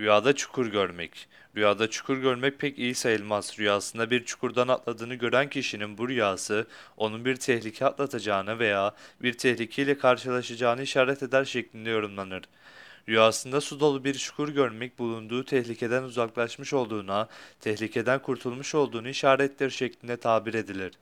Rüyada çukur görmek. Rüyada çukur görmek pek iyi sayılmaz. Rüyasında bir çukurdan atladığını gören kişinin bu rüyası onun bir tehlike atlatacağını veya bir tehlikeyle karşılaşacağını işaret eder şeklinde yorumlanır. Rüyasında su dolu bir çukur görmek bulunduğu tehlikeden uzaklaşmış olduğuna, tehlikeden kurtulmuş olduğunu işarettir şeklinde tabir edilir.